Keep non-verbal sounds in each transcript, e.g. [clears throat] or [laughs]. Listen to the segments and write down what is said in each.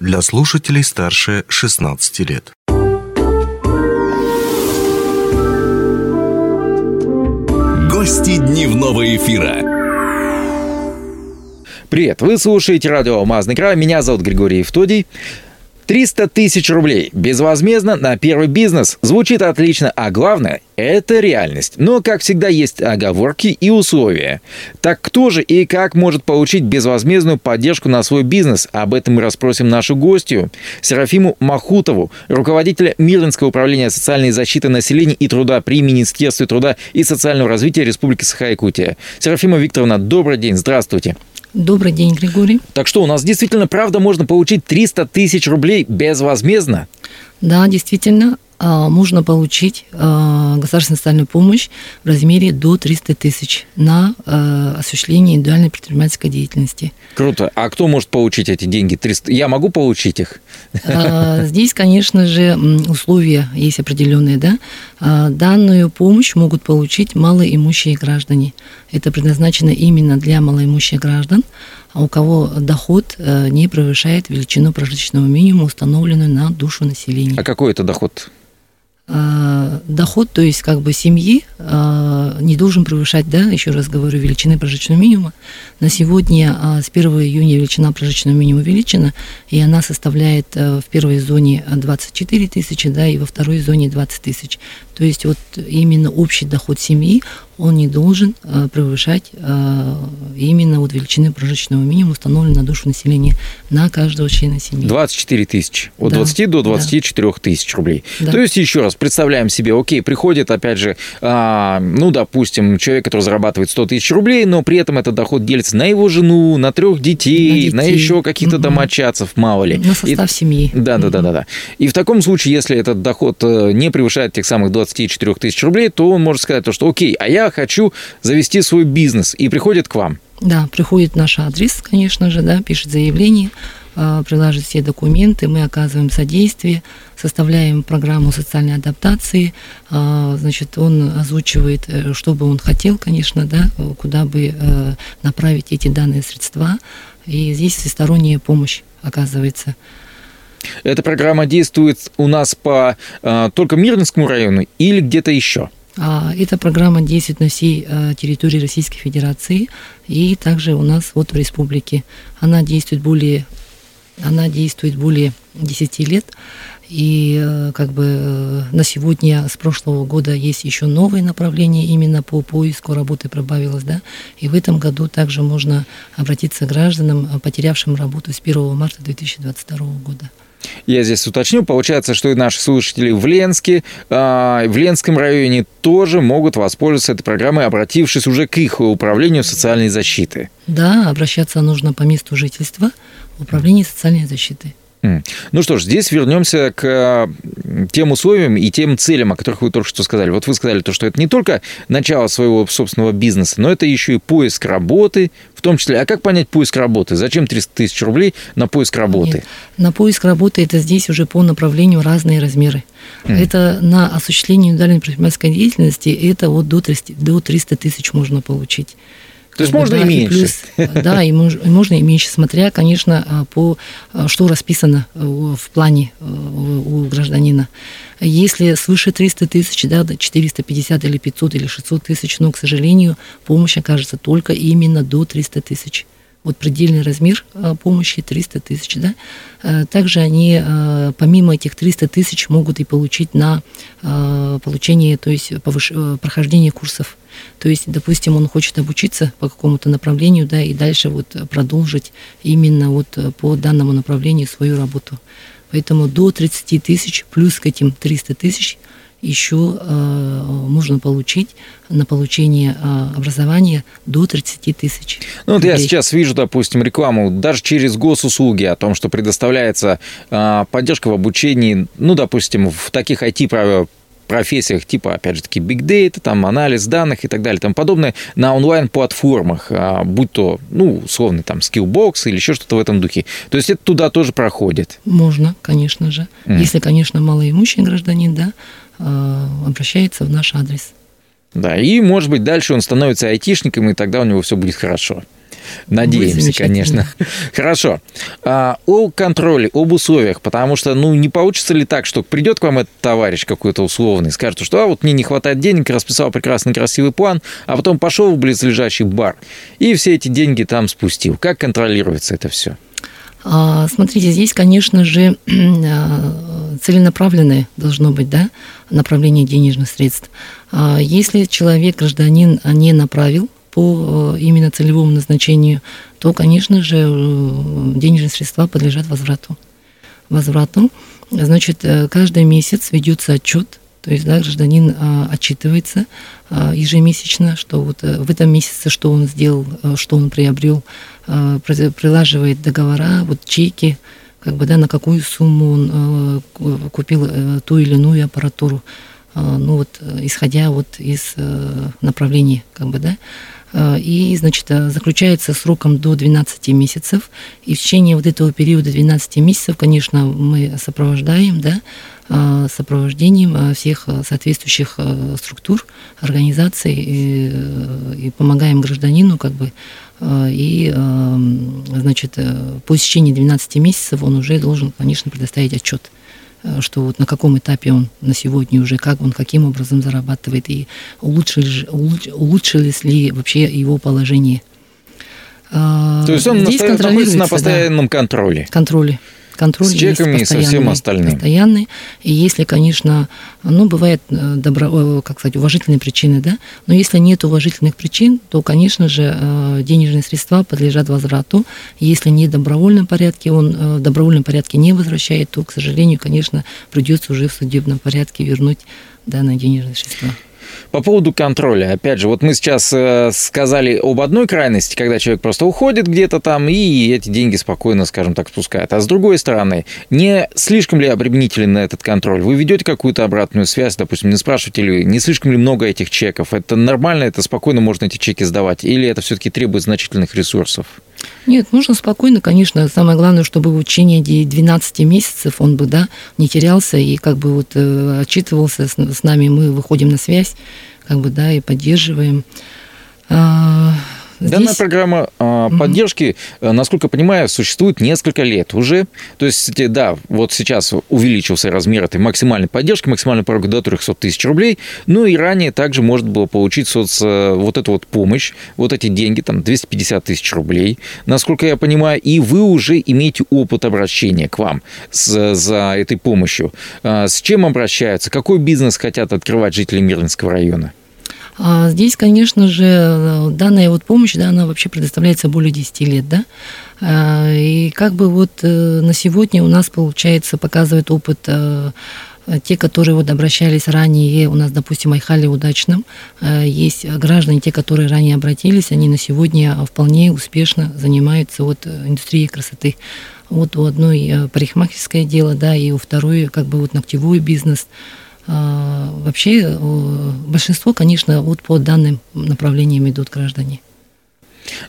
для слушателей старше 16 лет. Гости дневного эфира. Привет, вы слушаете радио «Алмазный край», меня зовут Григорий Евтодий. 300 тысяч рублей безвозмездно на первый бизнес. Звучит отлично, а главное – это реальность. Но, как всегда, есть оговорки и условия. Так кто же и как может получить безвозмездную поддержку на свой бизнес? Об этом мы расспросим нашу гостью, Серафиму Махутову, руководителя Мирнинского управления социальной защиты населения и труда при Министерстве труда и социального развития Республики Саха-Якутия. Серафима Викторовна, добрый день, здравствуйте. Добрый день, Григорий. Так что, у нас действительно, правда, можно получить 300 тысяч рублей безвозмездно? Да, действительно, можно получить а, государственную социальную помощь в размере до 300 тысяч на а, осуществление индивидуальной предпринимательской деятельности. Круто. А кто может получить эти деньги? 300? Я могу получить их? Здесь, конечно же, условия есть определенные. Да? Данную помощь могут получить малоимущие граждане. Это предназначено именно для малоимущих граждан, у кого доход э, не превышает величину прожиточного минимума, установленную на душу населения. А какой это доход? Э, доход, то есть как бы семьи э, не должен превышать, да, еще раз говорю, величины прожиточного минимума. На сегодня э, с 1 июня величина прожиточного минимума увеличена, и она составляет в первой зоне 24 тысячи, да, и во второй зоне 20 тысяч. То есть вот именно общий доход семьи, он не должен э, превышать э, именно вот величины прожиточного минимума, установленной на душу населения на каждого члена семьи. 24 тысячи. От да, 20 до 24 да. тысяч рублей. Да. То есть, еще раз, представляем себе, окей, приходит, опять же, а, ну, допустим, человек, который зарабатывает 100 тысяч рублей, но при этом этот доход делится на его жену, на трех детей, на, детей. на еще каких-то угу. домочадцев, мало ли. На состав И, семьи. Да, да, да, да, да. И в таком случае, если этот доход э, не превышает тех самых 24 тысяч рублей, то он может сказать то, что окей, а я хочу завести свой бизнес, и приходит к вам. Да, приходит наш адрес, конечно же, да, пишет заявление, а, приложит все документы, мы оказываем содействие, составляем программу социальной адаптации, а, значит, он озвучивает, э, что бы он хотел, конечно, да, куда бы э, направить эти данные средства, и здесь всесторонняя помощь оказывается. Эта программа действует у нас по а, только Мирнинскому району или где-то еще? А, эта программа действует на всей а, территории Российской Федерации и также у нас вот в республике. Она действует более, она действует более 10 лет. И э, как бы э, на сегодня с прошлого года есть еще новые направления именно по поиску работы прибавилось, да. И в этом году также можно обратиться к гражданам, потерявшим работу с 1 марта 2022 года. Я здесь уточню. Получается, что и наши слушатели в Ленске, а, в Ленском районе тоже могут воспользоваться этой программой, обратившись уже к их управлению социальной защиты. Да, обращаться нужно по месту жительства в управление социальной защиты. Ну что ж, здесь вернемся к тем условиям и тем целям, о которых вы только что сказали. Вот вы сказали то, что это не только начало своего собственного бизнеса, но это еще и поиск работы, в том числе. А как понять поиск работы? Зачем 300 тысяч рублей на поиск работы? Нет. На поиск работы это здесь уже по направлению разные размеры. Mm. Это на осуществление индивидуальной предпринимательской деятельности это вот до 300, до 300 тысяч можно получить. То есть можно да, и меньше. плюс, да, и, мож, и можно и меньше, смотря, конечно, а, по а, что расписано э, в плане э, у гражданина. Если свыше 300 тысяч, да, 450 или 500 или 600 тысяч, но, к сожалению, помощь окажется только именно до 300 тысяч вот предельный размер а, помощи 300 тысяч, да. А, также они а, помимо этих 300 тысяч могут и получить на получение, то есть повыш... Э, прохождение курсов. То есть, допустим, он хочет обучиться по какому-то направлению, да, и дальше вот продолжить именно вот по данному направлению свою работу. Поэтому до 30 тысяч плюс к этим 300 тысяч – еще э, можно получить на получение э, образования до 30 тысяч. Ну вот я сейчас вижу, допустим, рекламу даже через госуслуги о том, что предоставляется э, поддержка в обучении, ну, допустим, в таких IT профессиях типа, опять же таки, big data, там, анализ данных и так далее, тому подобное, на онлайн-платформах, будь то, ну, условно, там, Skillbox или еще что-то в этом духе. То есть это туда тоже проходит? Можно, конечно же. Mm. Если, конечно, малоимущий гражданин, да, обращается в наш адрес. Да, и, может быть, дальше он становится айтишником, и тогда у него все будет хорошо. Надеемся, конечно. [laughs] Хорошо. А, о контроле, об условиях, потому что, ну, не получится ли так, что придет к вам этот товарищ какой-то условный, скажет, что а, вот мне не хватает денег, расписал прекрасный красивый план, а потом пошел в близлежащий бар и все эти деньги там спустил. Как контролируется это все? А, смотрите, здесь, конечно же, а, [clears throat] целенаправленное должно быть, да, направление денежных средств. А, если человек, гражданин, не направил по э, именно целевому назначению, то, конечно же, э, денежные средства подлежат возврату. Возврату. Значит, э, каждый месяц ведется отчет, то есть да, гражданин а, отчитывается а, ежемесячно, что вот в этом месяце что он сделал, что он приобрел, а, прилаживает договора, вот чеки, как бы да, на какую сумму он а, купил а, ту или иную аппаратуру, а, ну вот исходя вот из а, направлений, как бы да. Э, и, значит, э, заключается сроком до 12 месяцев. И в течение вот этого периода 12 месяцев, конечно, мы сопровождаем, да, э, сопровождением всех соответствующих структур, организаций и, и помогаем гражданину как бы и, значит, по истечении 12 месяцев он уже должен, конечно, предоставить отчет что вот на каком этапе он на сегодня уже, как он, каким образом зарабатывает, и улучшились, улучшились ли вообще его положение. А, То есть он Здесь находится на постоянном да, контроле. Контроле контроль с чеками и со всем остальным. Постоянный. И если, конечно, ну, бывает э, добро, э, как сказать, уважительные причины, да, но если нет уважительных причин, то, конечно же, э, денежные средства подлежат возврату. Если не в добровольном порядке, он в добровольном порядке не возвращает, то, к сожалению, конечно, придется уже в судебном порядке вернуть данные денежные средства. По поводу контроля, опять же, вот мы сейчас э, сказали об одной крайности, когда человек просто уходит где-то там и эти деньги спокойно, скажем так, спускает. А с другой стороны, не слишком ли обременителен этот контроль? Вы ведете какую-то обратную связь, допустим, не спрашиваете ли, не слишком ли много этих чеков? Это нормально, это спокойно можно эти чеки сдавать? Или это все-таки требует значительных ресурсов? Нет, нужно спокойно, конечно. Самое главное, чтобы в течение 12 месяцев он бы, да, не терялся и как бы вот э, отчитывался с нами. Мы выходим на связь, как бы, да, и поддерживаем. Здесь... Данная программа э, поддержки, mm насколько понимаю, существует несколько лет уже. То есть, да, вот сейчас увеличился размер этой максимальной поддержки, максимальный порог до 300 тысяч рублей. Ну и ранее также можно было получить соц, э, вот эту вот помощь, вот эти деньги, там 250 тысяч рублей, насколько я понимаю. И вы уже имеете опыт обращения к вам с, за этой помощью. А, с чем обращаются? Какой бизнес хотят открывать жители Мирнинского района? А здесь, конечно же, данная вот помощь, да, она вообще предоставляется более 10 лет, да. А, и как бы вот э, на сегодня у нас, получается, показывает опыт э, те, которые вот обращались ранее, у нас, допустим, Айхали удачным, э, есть граждане, те, которые ранее обратились, они на сегодня вполне успешно занимаются вот индустрией красоты. Вот у одной парикмахерское дело, да, и у второй как бы вот ногтевой бизнес – вообще большинство, конечно, вот по данным направлениям идут граждане.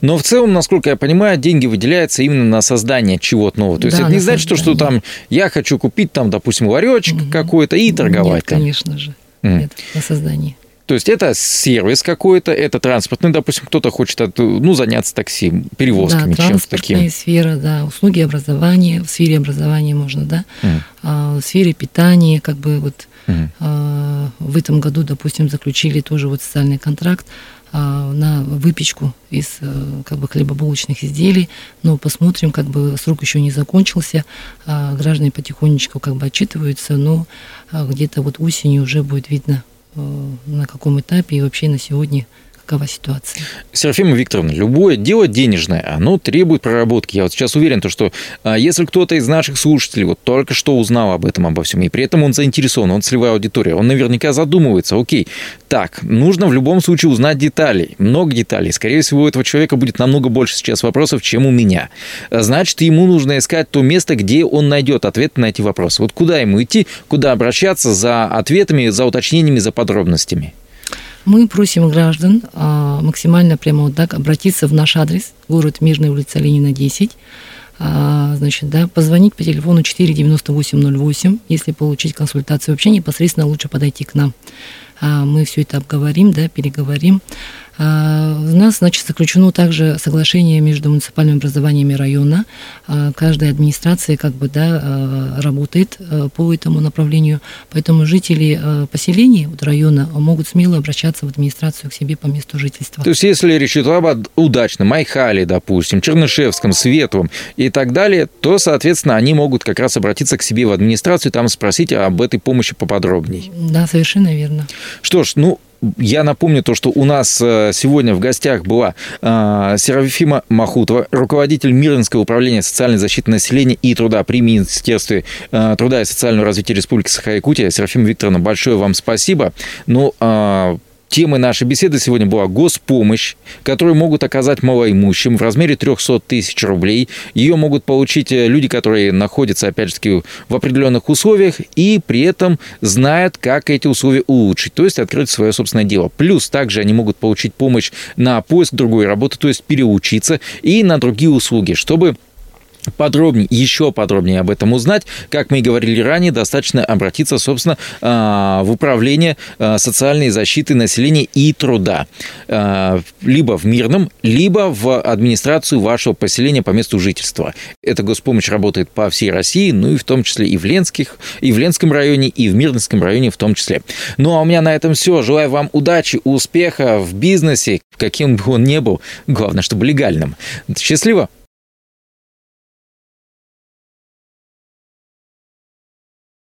Но в целом, насколько я понимаю, деньги выделяются именно на создание чего-то нового. То есть да, это не значит, что, что там я хочу купить там, допустим, ларечек угу. какой-то и торговать. Нет, там. конечно же. Mm. Нет, на создание. То есть это сервис какой-то, это транспортный, допустим, кто-то хочет ну, заняться такси, перевозками, да, чем-то таким. сфера, да, услуги образования, в сфере образования можно, да, mm. а, в сфере питания, как бы вот mm. а, в этом году, допустим, заключили тоже вот социальный контракт а, на выпечку из э, как бы хлебобулочных изделий, но посмотрим, как бы срок еще не закончился, граждане потихонечку как бы отчитываются, но где-то вот осенью уже будет видно на каком этапе и вообще на сегодня какова ситуация. Серафима Викторовна, любое дело денежное, оно требует проработки. Я вот сейчас уверен, то, что а, если кто-то из наших слушателей вот только что узнал об этом, обо всем, и при этом он заинтересован, он целевая аудитория, он наверняка задумывается, окей, так, нужно в любом случае узнать деталей, много деталей. Скорее всего, у этого человека будет намного больше сейчас вопросов, чем у меня. Значит, ему нужно искать то место, где он найдет ответы на эти вопросы. Вот куда ему идти, куда обращаться за ответами, за уточнениями, за подробностями. Мы просим граждан а, максимально прямо вот так обратиться в наш адрес, город Мирная улица Ленина, 10, а, значит, да, позвонить по телефону 49808, если получить консультацию. Вообще непосредственно лучше подойти к нам. А, мы все это обговорим, да, переговорим. А, у нас, значит, заключено также соглашение между муниципальными образованиями района. А, каждая администрация как бы, да, а, работает по этому направлению, поэтому жители поселений вот, района могут смело обращаться в администрацию к себе по месту жительства. То есть, если речь идет об удачном Айхале, допустим, Чернышевском, Светлом и так далее, то, соответственно, они могут как раз обратиться к себе в администрацию, там спросить об этой помощи поподробней. Да, совершенно верно. Что ж, ну, я напомню то, что у нас э, сегодня в гостях была э, Серафима Махутова, руководитель Мирнского управления социальной защиты населения и труда при Министерстве э, труда и социального развития Республики Саха-Якутия. Серафима Викторовна, большое вам спасибо. Ну, Темой нашей беседы сегодня была госпомощь, которую могут оказать малоимущим в размере 300 тысяч рублей. Ее могут получить э, люди, которые находятся, опять же таки, в определенных условиях и при этом знают, как эти условия улучшить, то есть открыть свое собственное дело. Плюс также они могут получить помощь на поиск другой работы, то есть переучиться и на другие услуги, чтобы подробнее, еще подробнее об этом узнать, как мы и говорили ранее, достаточно обратиться, собственно, а, в управление а, социальной защиты населения и труда. А, либо в Мирном, либо в администрацию вашего поселения по месту жительства. Эта госпомощь работает по всей России, ну и в том числе и в, Ленских, и в Ленском районе, и в Мирнском районе в том числе. Ну а у меня на этом все. Желаю вам удачи, успеха в бизнесе, каким бы он ни был. Главное, чтобы легальным. Счастливо!